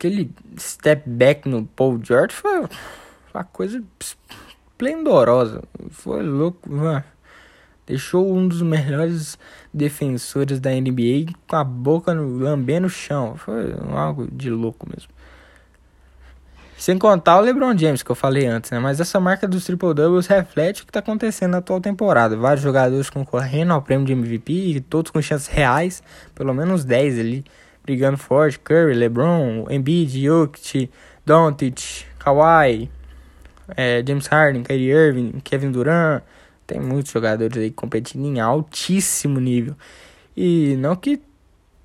aquele step back no Paul George foi uma coisa esplendorosa. Foi louco. Deixou um dos melhores defensores da NBA com a boca no, lambendo o chão. Foi algo de louco mesmo. Sem contar o LeBron James, que eu falei antes, né? Mas essa marca dos triple doubles reflete o que está acontecendo na atual temporada. Vários jogadores concorrendo ao prêmio de MVP, todos com chances reais, pelo menos 10 ali brigando forte. Curry, LeBron, Embiid, Jokic, Doncic, Kawhi, é, James Harden, Kyrie Irving, Kevin Durant. Tem muitos jogadores aí competindo em altíssimo nível. E não que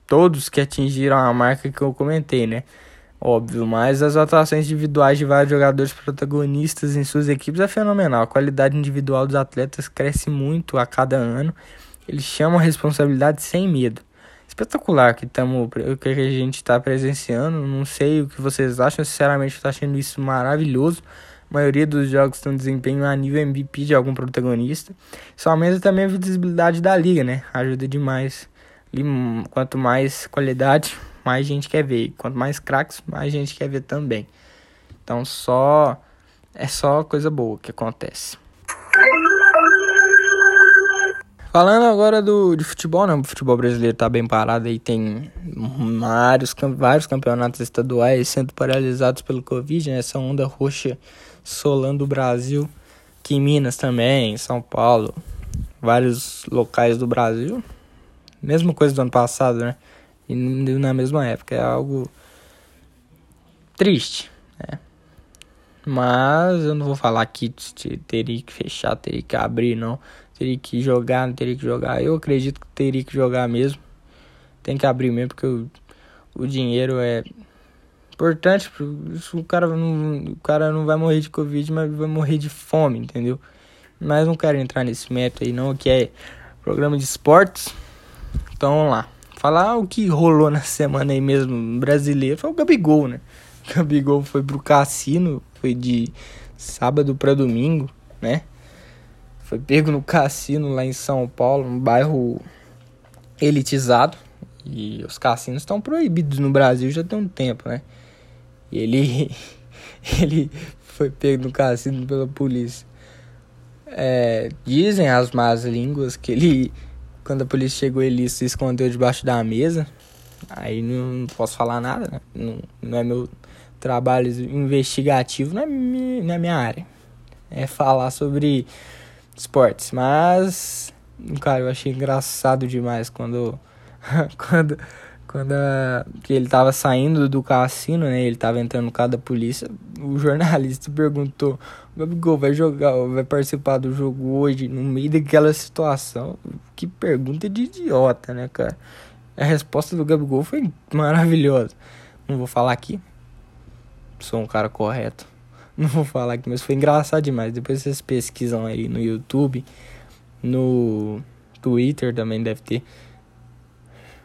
todos que atingiram a marca que eu comentei, né? Óbvio, mas as atuações individuais de vários jogadores protagonistas em suas equipes é fenomenal. A qualidade individual dos atletas cresce muito a cada ano. Eles chamam a responsabilidade sem medo espetacular que, tamo, que a gente está presenciando. Não sei o que vocês acham, sinceramente estou achando isso maravilhoso. A maioria dos jogos tem um desempenho a nível MVP de algum protagonista. Isso aumenta também a visibilidade da liga, né? Ajuda demais. E quanto mais qualidade, mais gente quer ver. Quanto mais craques, mais gente quer ver também. Então só é só coisa boa que acontece. Falando agora do, de futebol, né? O futebol brasileiro tá bem parado aí, tem vários, vários campeonatos estaduais sendo paralisados pelo Covid, né? Essa onda roxa solando o Brasil Aqui em Minas também, São Paulo, vários locais do Brasil. Mesma coisa do ano passado, né? E na mesma época. É algo triste, né? Mas eu não vou falar que teria que fechar, teria que abrir, não. Teria que jogar, não teria que jogar. Eu acredito que teria que jogar mesmo. Tem que abrir mesmo, porque o, o dinheiro é importante. O cara, não, o cara não vai morrer de Covid, mas vai morrer de fome, entendeu? Mas não quero entrar nesse método aí, não, que é programa de esportes. Então vamos lá. Falar o que rolou na semana aí mesmo brasileiro foi o Gabigol, né? O Gabigol foi pro cassino, foi de sábado para domingo, né? Foi pego no cassino lá em São Paulo, um bairro elitizado. E os cassinos estão proibidos no Brasil já tem um tempo, né? E ele, ele foi pego no cassino pela polícia. É, dizem as más línguas que ele, quando a polícia chegou, ele se escondeu debaixo da mesa. Aí não, não posso falar nada, né? Não, não é meu trabalho investigativo, não é, não é minha área. É falar sobre esportes. Mas, cara, eu achei engraçado demais quando. quando quando a, que ele tava saindo do cassino, né? Ele tava entrando no carro da polícia. O jornalista perguntou: Gabigol vai jogar, vai participar do jogo hoje, no meio daquela situação? Que pergunta de idiota, né, cara? A resposta do Gabigol foi maravilhosa. Não vou falar aqui. Sou um cara correto. Não vou falar aqui, mas foi engraçado demais. Depois vocês pesquisam aí no YouTube, no Twitter também deve ter.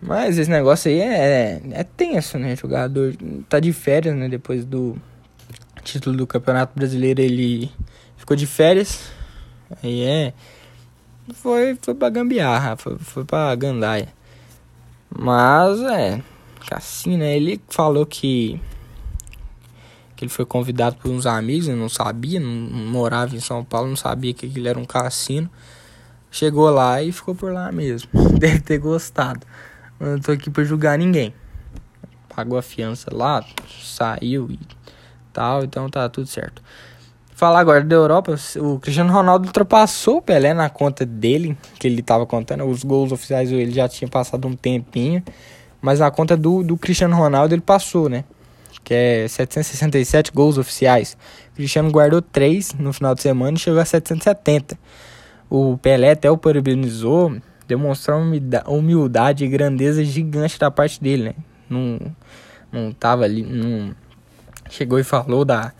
Mas esse negócio aí é, é tenso, né? O jogador tá de férias, né? Depois do título do Campeonato Brasileiro, ele ficou de férias. Aí é. Foi, foi pra gambiarra, foi, foi pra gandaia. Mas é. Assim, né? Ele falou que. Que ele foi convidado por uns amigos, eu não sabia, não, não morava em São Paulo, não sabia que ele era um cassino. Chegou lá e ficou por lá mesmo. Deve ter gostado. Eu não tô aqui pra julgar ninguém. Pagou a fiança lá, saiu e tal, então tá tudo certo. Falar agora da Europa, o Cristiano Ronaldo ultrapassou o Pelé na conta dele, que ele tava contando. Os gols oficiais ele já tinha passado um tempinho, mas na conta do, do Cristiano Ronaldo ele passou, né? Que é 767 gols oficiais. O Cristiano guardou 3 no final de semana e chegou a 770. O Pelé até o parabenizou demonstrar uma humildade e grandeza gigante da parte dele, né? Não, não tava ali, não chegou e falou da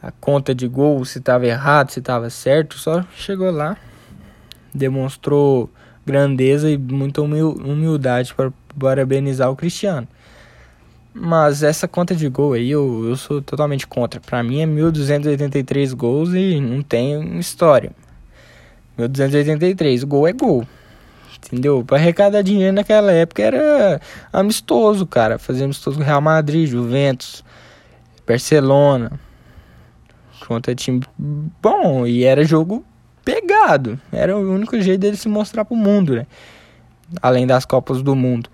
a conta de gol, se tava errado, se tava certo, só chegou lá, demonstrou grandeza e muita humildade para parabenizar o Cristiano. Mas essa conta de gol aí eu, eu sou totalmente contra. Para mim é 1283 gols e não tem história. 1283, gol é gol. Entendeu? Para arrecadar dinheiro naquela época era amistoso, cara. Fazia amistoso com Real Madrid, Juventus, Barcelona. Contra time bom. E era jogo pegado. Era o único jeito dele se mostrar pro mundo, né? Além das Copas do Mundo.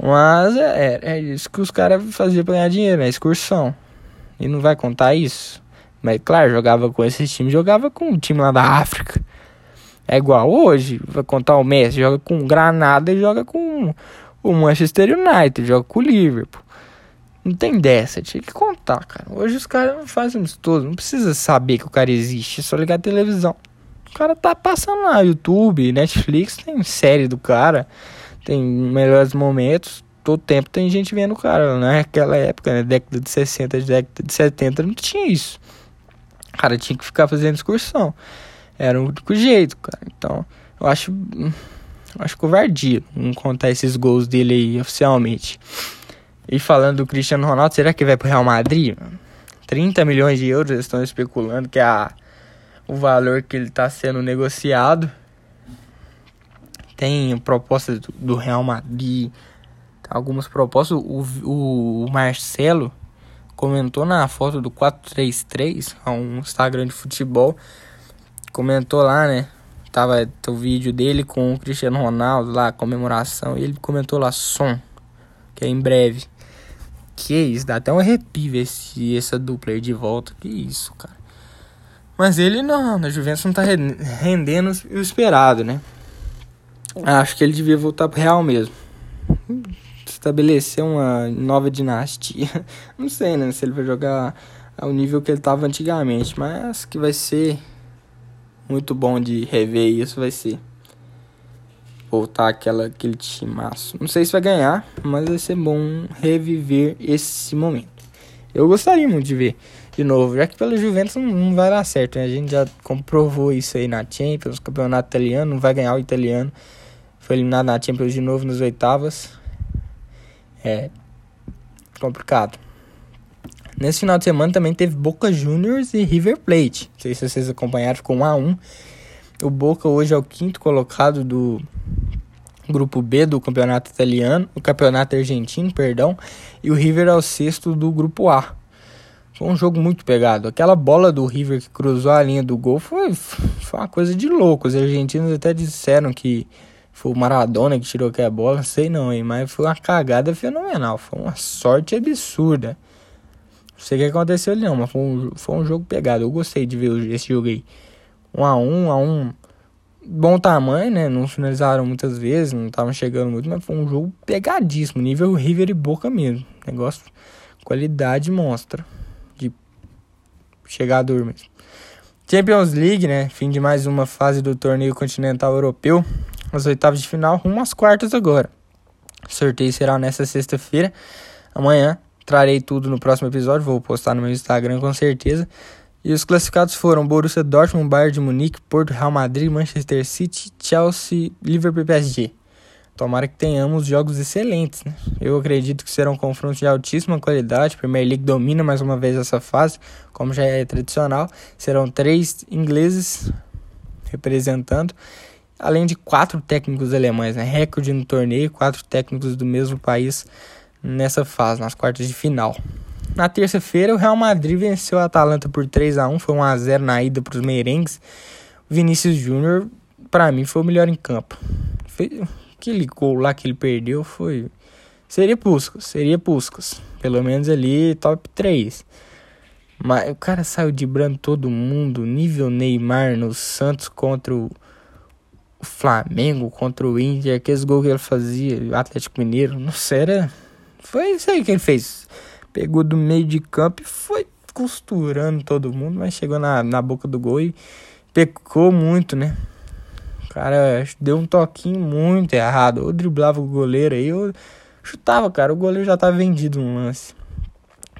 Mas é, é isso que os caras faziam pra ganhar dinheiro, né? Excursão. E não vai contar isso. Mas claro, jogava com esse time, jogava com o time lá da África. É igual hoje, vai contar o Messi, joga com Granada e joga com o Manchester United, joga com o Liverpool. Não tem dessa, tinha que contar, cara. Hoje os caras não fazem isso todo, não precisa saber que o cara existe, é só ligar a televisão. O cara tá passando lá, YouTube, Netflix, tem série do cara, tem melhores momentos, todo tempo tem gente vendo o cara. Naquela é época, né, década de 60, década de 70, não tinha isso. O cara tinha que ficar fazendo excursão. Era o único jeito, cara. Então, eu acho. Eu acho covardia não contar esses gols dele aí oficialmente. E falando do Cristiano Ronaldo, será que vai pro Real Madrid? 30 milhões de euros eles estão especulando que é a, o valor que ele está sendo negociado. Tem propostas do, do Real Madrid, algumas propostas. O, o, o Marcelo comentou na foto do 433, um Instagram de futebol, comentou lá, né? Tava o vídeo dele com o Cristiano Ronaldo lá, comemoração, e ele comentou lá, som, que é em breve. Que isso, dá até um arrepio esse, essa dupla aí de volta. Que isso, cara. Mas ele não, na Juventus não tá rendendo o esperado, né? Acho que ele devia voltar pro Real mesmo. Estabelecer uma nova dinastia. Não sei, né? Se ele vai jogar ao nível que ele tava antigamente. Mas que vai ser muito bom de rever isso, vai ser. Voltar aquela, aquele timaço. Não sei se vai ganhar, mas vai ser bom reviver esse momento. Eu gostaria muito de ver de novo, já que pela Juventus não, não vai dar certo, né? A gente já comprovou isso aí na Champions, campeonato italiano, não vai ganhar o italiano. Foi eliminado na Champions de novo nas oitavas. É complicado. Nesse final de semana também teve Boca Juniors e River Plate. Não sei se vocês acompanharam, ficou 1 a 1 O Boca hoje é o quinto colocado do grupo B do campeonato italiano, o campeonato argentino, perdão, e o River é o sexto do grupo A. Foi um jogo muito pegado. Aquela bola do River que cruzou a linha do gol foi, foi uma coisa de louco. Os argentinos até disseram que foi o Maradona que tirou aquela bola, sei não, hein, mas foi uma cagada fenomenal. Foi uma sorte absurda. Não sei o que aconteceu ali não, mas foi um, foi um jogo pegado. Eu gostei de ver esse jogo aí. 1 a 1 a 1 bom tamanho, né? Não finalizaram muitas vezes, não estavam chegando muito, mas foi um jogo pegadíssimo, nível River e Boca mesmo. Negócio, qualidade mostra de chegador mesmo. Champions League, né? Fim de mais uma fase do torneio continental europeu. As oitavas de final, rumo às quartas agora. O sorteio será nessa sexta-feira. Amanhã trarei tudo no próximo episódio, vou postar no meu Instagram com certeza. E os classificados foram Borussia Dortmund, Bayern de Munique, Porto, Real Madrid, Manchester City, Chelsea, Liverpool e PSG. Tomara que tenhamos jogos excelentes, né? Eu acredito que serão confrontos de altíssima qualidade. A Premier League domina mais uma vez essa fase, como já é tradicional. Serão três ingleses representando, além de quatro técnicos alemães, né? Recorde no torneio, quatro técnicos do mesmo país nessa fase, nas quartas de final. Na terça-feira, o Real Madrid venceu a Atalanta por 3 a 1 foi 1 a 0 na ida para os merengues. Vinícius Júnior, para mim, foi o melhor em campo. Aquele gol lá que ele perdeu foi. Seria Puskas, seria Puskas. Pelo menos ali, top 3. Mas o cara saiu de branco todo mundo, nível Neymar no Santos contra o Flamengo, contra o Inter, aqueles gols que ele fazia, o Atlético Mineiro, não sei, era. Foi isso aí que ele fez pegou do meio de campo e foi costurando todo mundo, mas chegou na, na boca do gol e pecou muito, né? O cara deu um toquinho muito errado. Ou driblava o goleiro aí, ou chutava, cara. O goleiro já tá vendido no lance.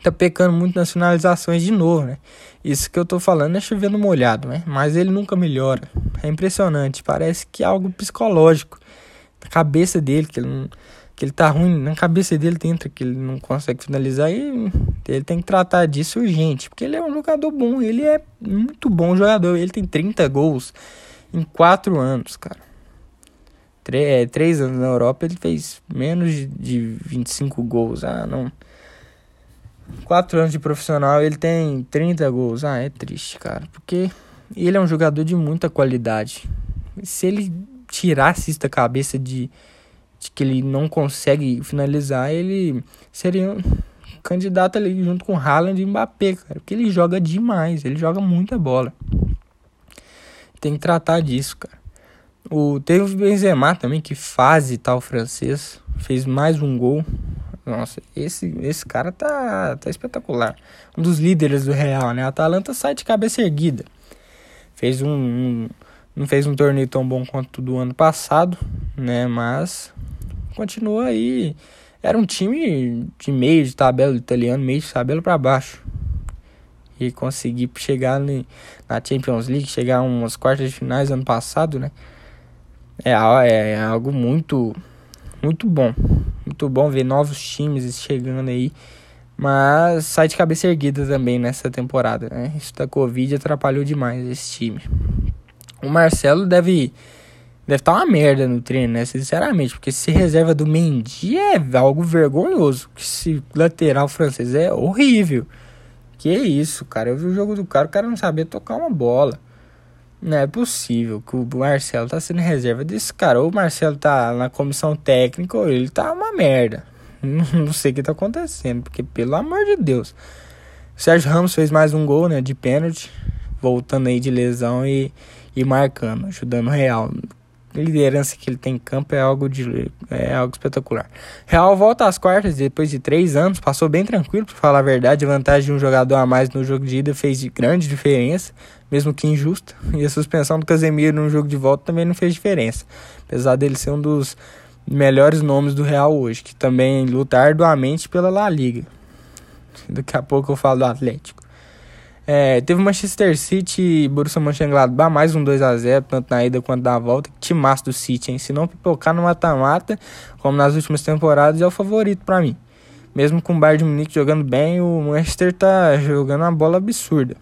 Tá pecando muito nas finalizações de novo, né? Isso que eu tô falando é chovendo molhado, né? Mas ele nunca melhora. É impressionante. Parece que é algo psicológico. Na cabeça dele, que ele não que ele tá ruim na cabeça dele dentro que ele não consegue finalizar e ele tem que tratar disso urgente, porque ele é um jogador bom, ele é muito bom jogador, ele tem 30 gols em 4 anos, cara. 3, 3 é, anos na Europa ele fez menos de 25 gols, ah, não. 4 anos de profissional ele tem 30 gols, ah, é triste, cara, porque ele é um jogador de muita qualidade. Se ele tirasse isso da cabeça de de que ele não consegue finalizar, ele seria um candidato ali junto com Haaland e Mbappé, cara, porque ele joga demais, ele joga muita bola. Tem que tratar disso, cara. O teve o Benzema também que faz tal francês, fez mais um gol. Nossa, esse esse cara tá tá espetacular. Um dos líderes do Real, né? A Atalanta sai de cabeça erguida. Fez um, um não fez um torneio tão bom quanto do ano passado, né? Mas continua aí. Era um time de meio de tabela italiano, meio de tabela para baixo. E conseguir chegar na Champions League, chegar umas quartas de finais ano passado, né? É, é, é algo muito, muito bom. Muito bom ver novos times chegando aí. Mas sai de cabeça erguida também nessa temporada, né? Isso da Covid atrapalhou demais esse time. O Marcelo deve Deve estar tá uma merda no treino, né? Sinceramente, porque se reserva do Mendy é algo vergonhoso. Que se lateral francês é horrível. Que isso, cara. Eu vi o jogo do cara, o cara não sabia tocar uma bola. Não é possível que o Marcelo tá sendo reserva desse cara. Ou o Marcelo tá na comissão técnica, ou ele tá uma merda. Não sei o que tá acontecendo, porque pelo amor de Deus. O Sérgio Ramos fez mais um gol, né, de pênalti. voltando aí de lesão e, e marcando, ajudando o Real. A liderança que ele tem em campo é algo, de, é algo espetacular. Real volta às quartas depois de três anos, passou bem tranquilo, para falar a verdade. A vantagem de um jogador a mais no jogo de ida fez grande diferença, mesmo que injusta. E a suspensão do Casemiro no jogo de volta também não fez diferença, apesar dele ser um dos melhores nomes do Real hoje, que também luta arduamente pela La Liga. Daqui a pouco eu falo do Atlético. É, teve Manchester City e Borussia Mönchengladbach, mais um 2 a 0 tanto na ida quanto na volta. Timaço do City, hein? Se não pipocar no mata-mata, como nas últimas temporadas, é o favorito para mim. Mesmo com o Bayern de Munique jogando bem, o Manchester tá jogando uma bola absurda.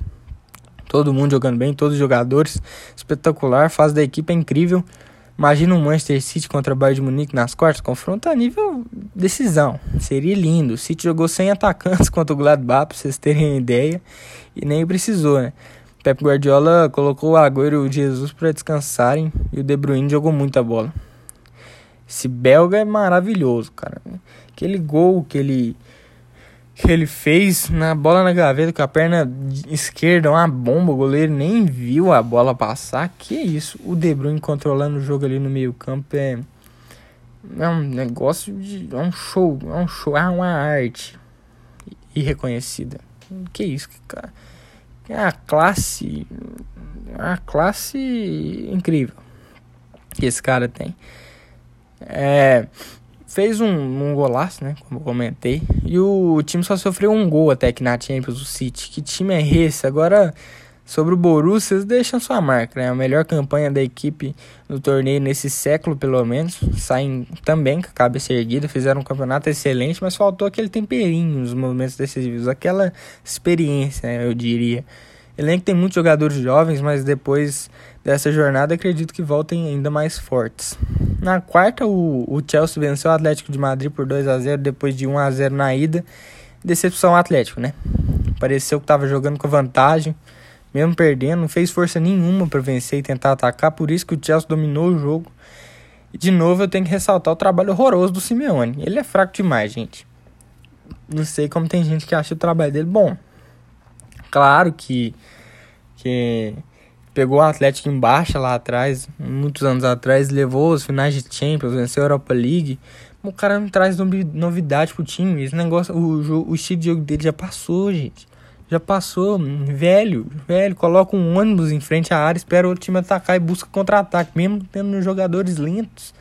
Todo mundo jogando bem, todos os jogadores, espetacular, fase da equipe é incrível. Imagina um Manchester City contra o Bayern de Munique nas quartas, confronto a nível decisão. Seria lindo. O City jogou sem atacantes contra o Gladbach, pra vocês terem ideia, e nem precisou, né? Pep Guardiola colocou o Agüero e o Jesus para descansarem e o De Bruyne jogou muita bola. Esse belga é maravilhoso, cara. Aquele gol que ele que ele fez na bola na gaveta com a perna esquerda, uma bomba, o goleiro nem viu a bola passar. Que isso? O De Bruyne controlando o jogo ali no meio-campo é é um negócio de é um show, é um show, é uma arte irreconhecida. Que isso, cara? É a classe, é a classe incrível que esse cara tem. É, fez um, um golaço, né? Como eu comentei. E o time só sofreu um gol até que na Champions, o City. Que time é esse? Agora, sobre o Borussia, eles deixam sua marca, né? A melhor campanha da equipe no torneio nesse século, pelo menos. Saem também com a cabeça erguida, fizeram um campeonato excelente, mas faltou aquele temperinho nos momentos decisivos, aquela experiência, né, eu diria. Elenco tem muitos jogadores jovens, mas depois dessa jornada acredito que voltem ainda mais fortes. Na quarta, o, o Chelsea venceu o Atlético de Madrid por 2 a 0 depois de 1 a 0 na ida. Decepção Atlético, né? Pareceu que estava jogando com vantagem, mesmo perdendo, não fez força nenhuma para vencer e tentar atacar, por isso que o Chelsea dominou o jogo. E de novo eu tenho que ressaltar o trabalho horroroso do Simeone. Ele é fraco demais, gente. Não sei como tem gente que acha o trabalho dele bom. Claro que que pegou o Atlético em baixa lá atrás, muitos anos atrás, levou os finais de Champions, venceu a Europa League. O cara não traz novidade pro time. Esse negócio, o, o estilo de jogo dele já passou, gente. Já passou, velho, velho. Coloca um ônibus em frente à área, espera o time atacar e busca contra-ataque, mesmo tendo jogadores lentos.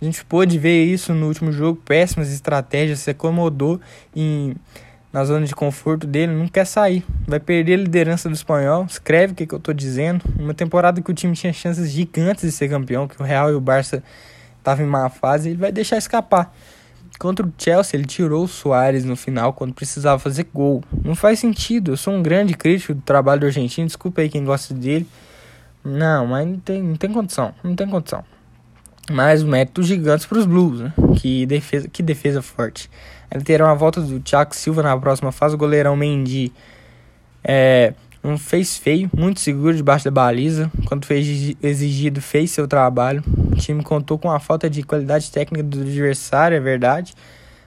A gente pôde ver isso no último jogo, péssimas estratégias, se acomodou em na zona de conforto dele, não quer sair. Vai perder a liderança do espanhol. Escreve o que, que eu tô dizendo. Uma temporada que o time tinha chances gigantes de ser campeão, que o Real e o Barça estavam em má fase, ele vai deixar escapar. Contra o Chelsea, ele tirou o Soares no final quando precisava fazer gol. Não faz sentido. Eu sou um grande crítico do trabalho do argentino. Desculpa aí quem gosta dele. Não, mas não tem, não tem condição. Não tem condição. Mas méritos gigantes para os Blues, né? Que defesa, que defesa forte. Ele terá uma volta do Thiago Silva na próxima fase. O goleirão Mendy é, não fez feio, muito seguro debaixo da baliza. Quando fez exigido, fez seu trabalho. O time contou com a falta de qualidade técnica do adversário, é verdade.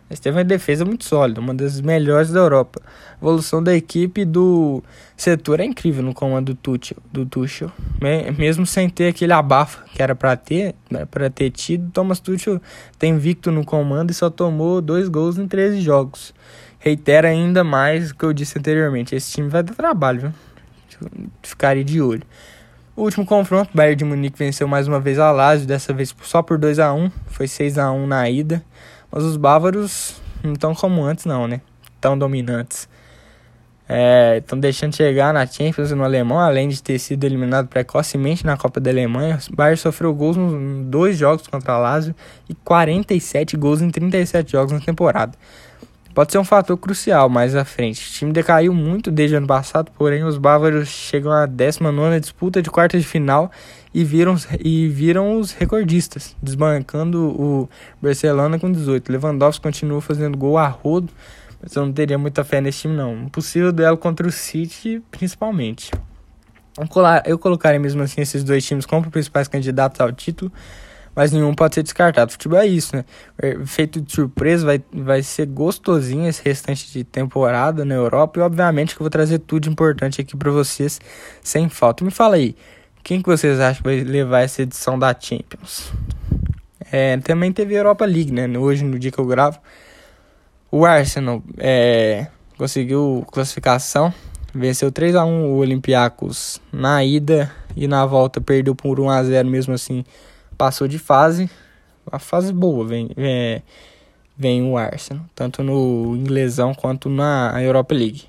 Mas teve uma defesa muito sólida, uma das melhores da Europa. A evolução da equipe do setor é incrível no comando do Tuchel, do Tuchel. Mesmo sem ter aquele abafa que era para ter, né, para ter tido, Thomas Tuchel tem invicto no comando e só tomou dois gols em 13 jogos. Reitera ainda mais o que eu disse anteriormente, esse time vai dar trabalho, viu? Ficaria de olho. O último confronto, o Bayern de Munique venceu mais uma vez a Lazio, dessa vez só por 2 a 1 foi 6 a 1 na ida. Mas os bávaros não estão como antes, não, né? Tão dominantes. Estão é, deixando chegar na Champions no alemão, além de ter sido eliminado precocemente na Copa da Alemanha. O Bayern sofreu gols nos dois jogos contra a Lazio e 47 gols em 37 jogos na temporada. Pode ser um fator crucial mais à frente. O time decaiu muito desde o ano passado, porém os bávaros chegam à 19 disputa de quarta de final e viram, e viram os recordistas, desbancando o Barcelona com 18. Lewandowski continua fazendo gol a rodo, mas eu não teria muita fé nesse time não. Um possível duelo contra o City, principalmente. Eu colocaria mesmo assim esses dois times como principais candidatos ao título, mas nenhum pode ser descartado. Futebol é isso, né? É, feito de surpresa, vai, vai ser gostosinho esse restante de temporada na Europa e obviamente que eu vou trazer tudo importante aqui para vocês sem falta. Me fala aí, quem que vocês acham que vai levar essa edição da Champions? É, também teve Europa League, né? Hoje, no dia que eu gravo, o Arsenal é, conseguiu classificação, venceu 3 a 1 o Olympiacos na ida e na volta perdeu por 1 a 0 mesmo assim, passou de fase. A fase boa vem, vem, vem o Arsenal, tanto no inglesão quanto na Europa League.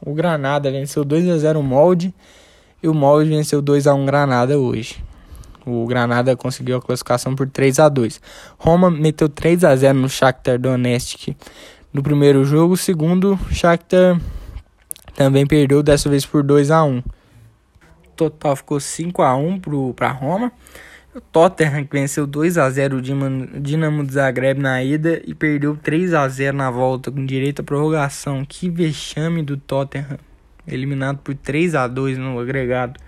O Granada venceu 2 a 0 o Molde e o Molde venceu 2 a 1 Granada hoje. O Granada conseguiu a classificação por 3 a 2. Roma meteu 3 a 0 no Shakhtar Donetsk no primeiro jogo. O segundo, Shakhtar também perdeu dessa vez por 2 a 1. O total ficou 5 a 1 para Roma. O Tottenham venceu 2 a 0 o Dinamo de Zagreb na ida e perdeu 3 a 0 na volta com direito à prorrogação. Que vexame do Tottenham, eliminado por 3 a 2 no agregado.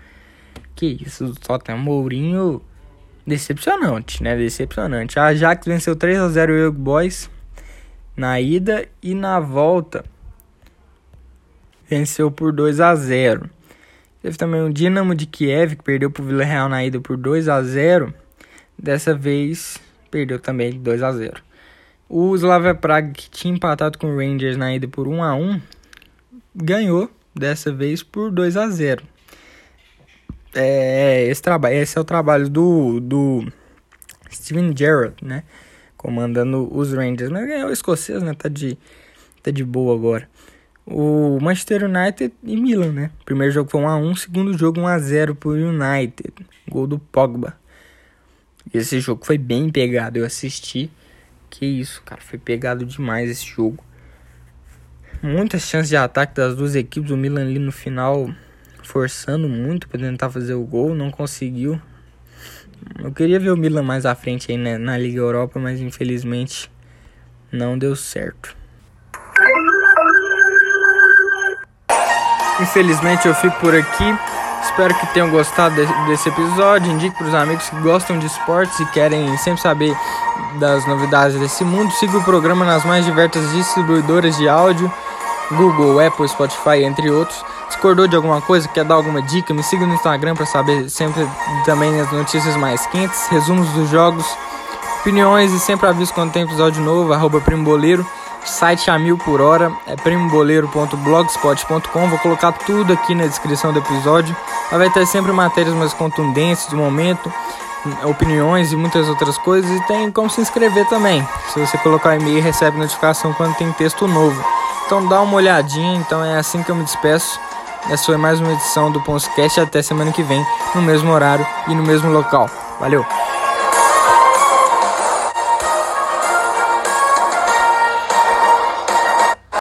Que isso, o Tottenham Mourinho decepcionante, né? Decepcionante. A Ajax venceu 3 a 0 o Young Boys na ida e na volta venceu por 2 a 0. Teve também o Dinamo de Kiev que perdeu para o Villarreal na ida por 2 a 0. Dessa vez perdeu também 2 a 0. O Slavia Praga que tinha empatado com o Rangers na ida por 1 a 1 ganhou dessa vez por 2 a 0. É, esse trabalho, esse é o trabalho do do Steven Gerrard, né? comandando os Rangers. Mas ganhou o escocês, né? Tá de, tá de boa agora. O Manchester United e Milan, né? Primeiro jogo foi 1x1, segundo jogo 1x0 pro United. Gol do Pogba. Esse jogo foi bem pegado, eu assisti. Que isso, cara, foi pegado demais esse jogo. Muitas chances de ataque das duas equipes. O Milan ali no final forçando muito para tentar fazer o gol, não conseguiu. Eu queria ver o Milan mais à frente aí né, na Liga Europa, mas infelizmente não deu certo. Infelizmente eu fico por aqui. Espero que tenham gostado desse episódio. Indique para os amigos que gostam de esportes e querem sempre saber das novidades desse mundo. Siga o programa nas mais diversas distribuidoras de áudio: Google, Apple, Spotify, entre outros. Discordou de alguma coisa, quer dar alguma dica, me siga no Instagram para saber sempre também as notícias mais quentes, resumos dos jogos, opiniões e sempre aviso quando tem episódio novo, arroba Primoboleiro, site a mil por hora, é primoboleiro.blogspot.com, vou colocar tudo aqui na descrição do episódio, vai ter sempre matérias mais contundentes do momento, opiniões e muitas outras coisas, e tem como se inscrever também, se você colocar e-mail recebe notificação quando tem texto novo. Então dá uma olhadinha, então é assim que eu me despeço. Essa foi mais uma edição do Ponscast. Até semana que vem, no mesmo horário e no mesmo local. Valeu!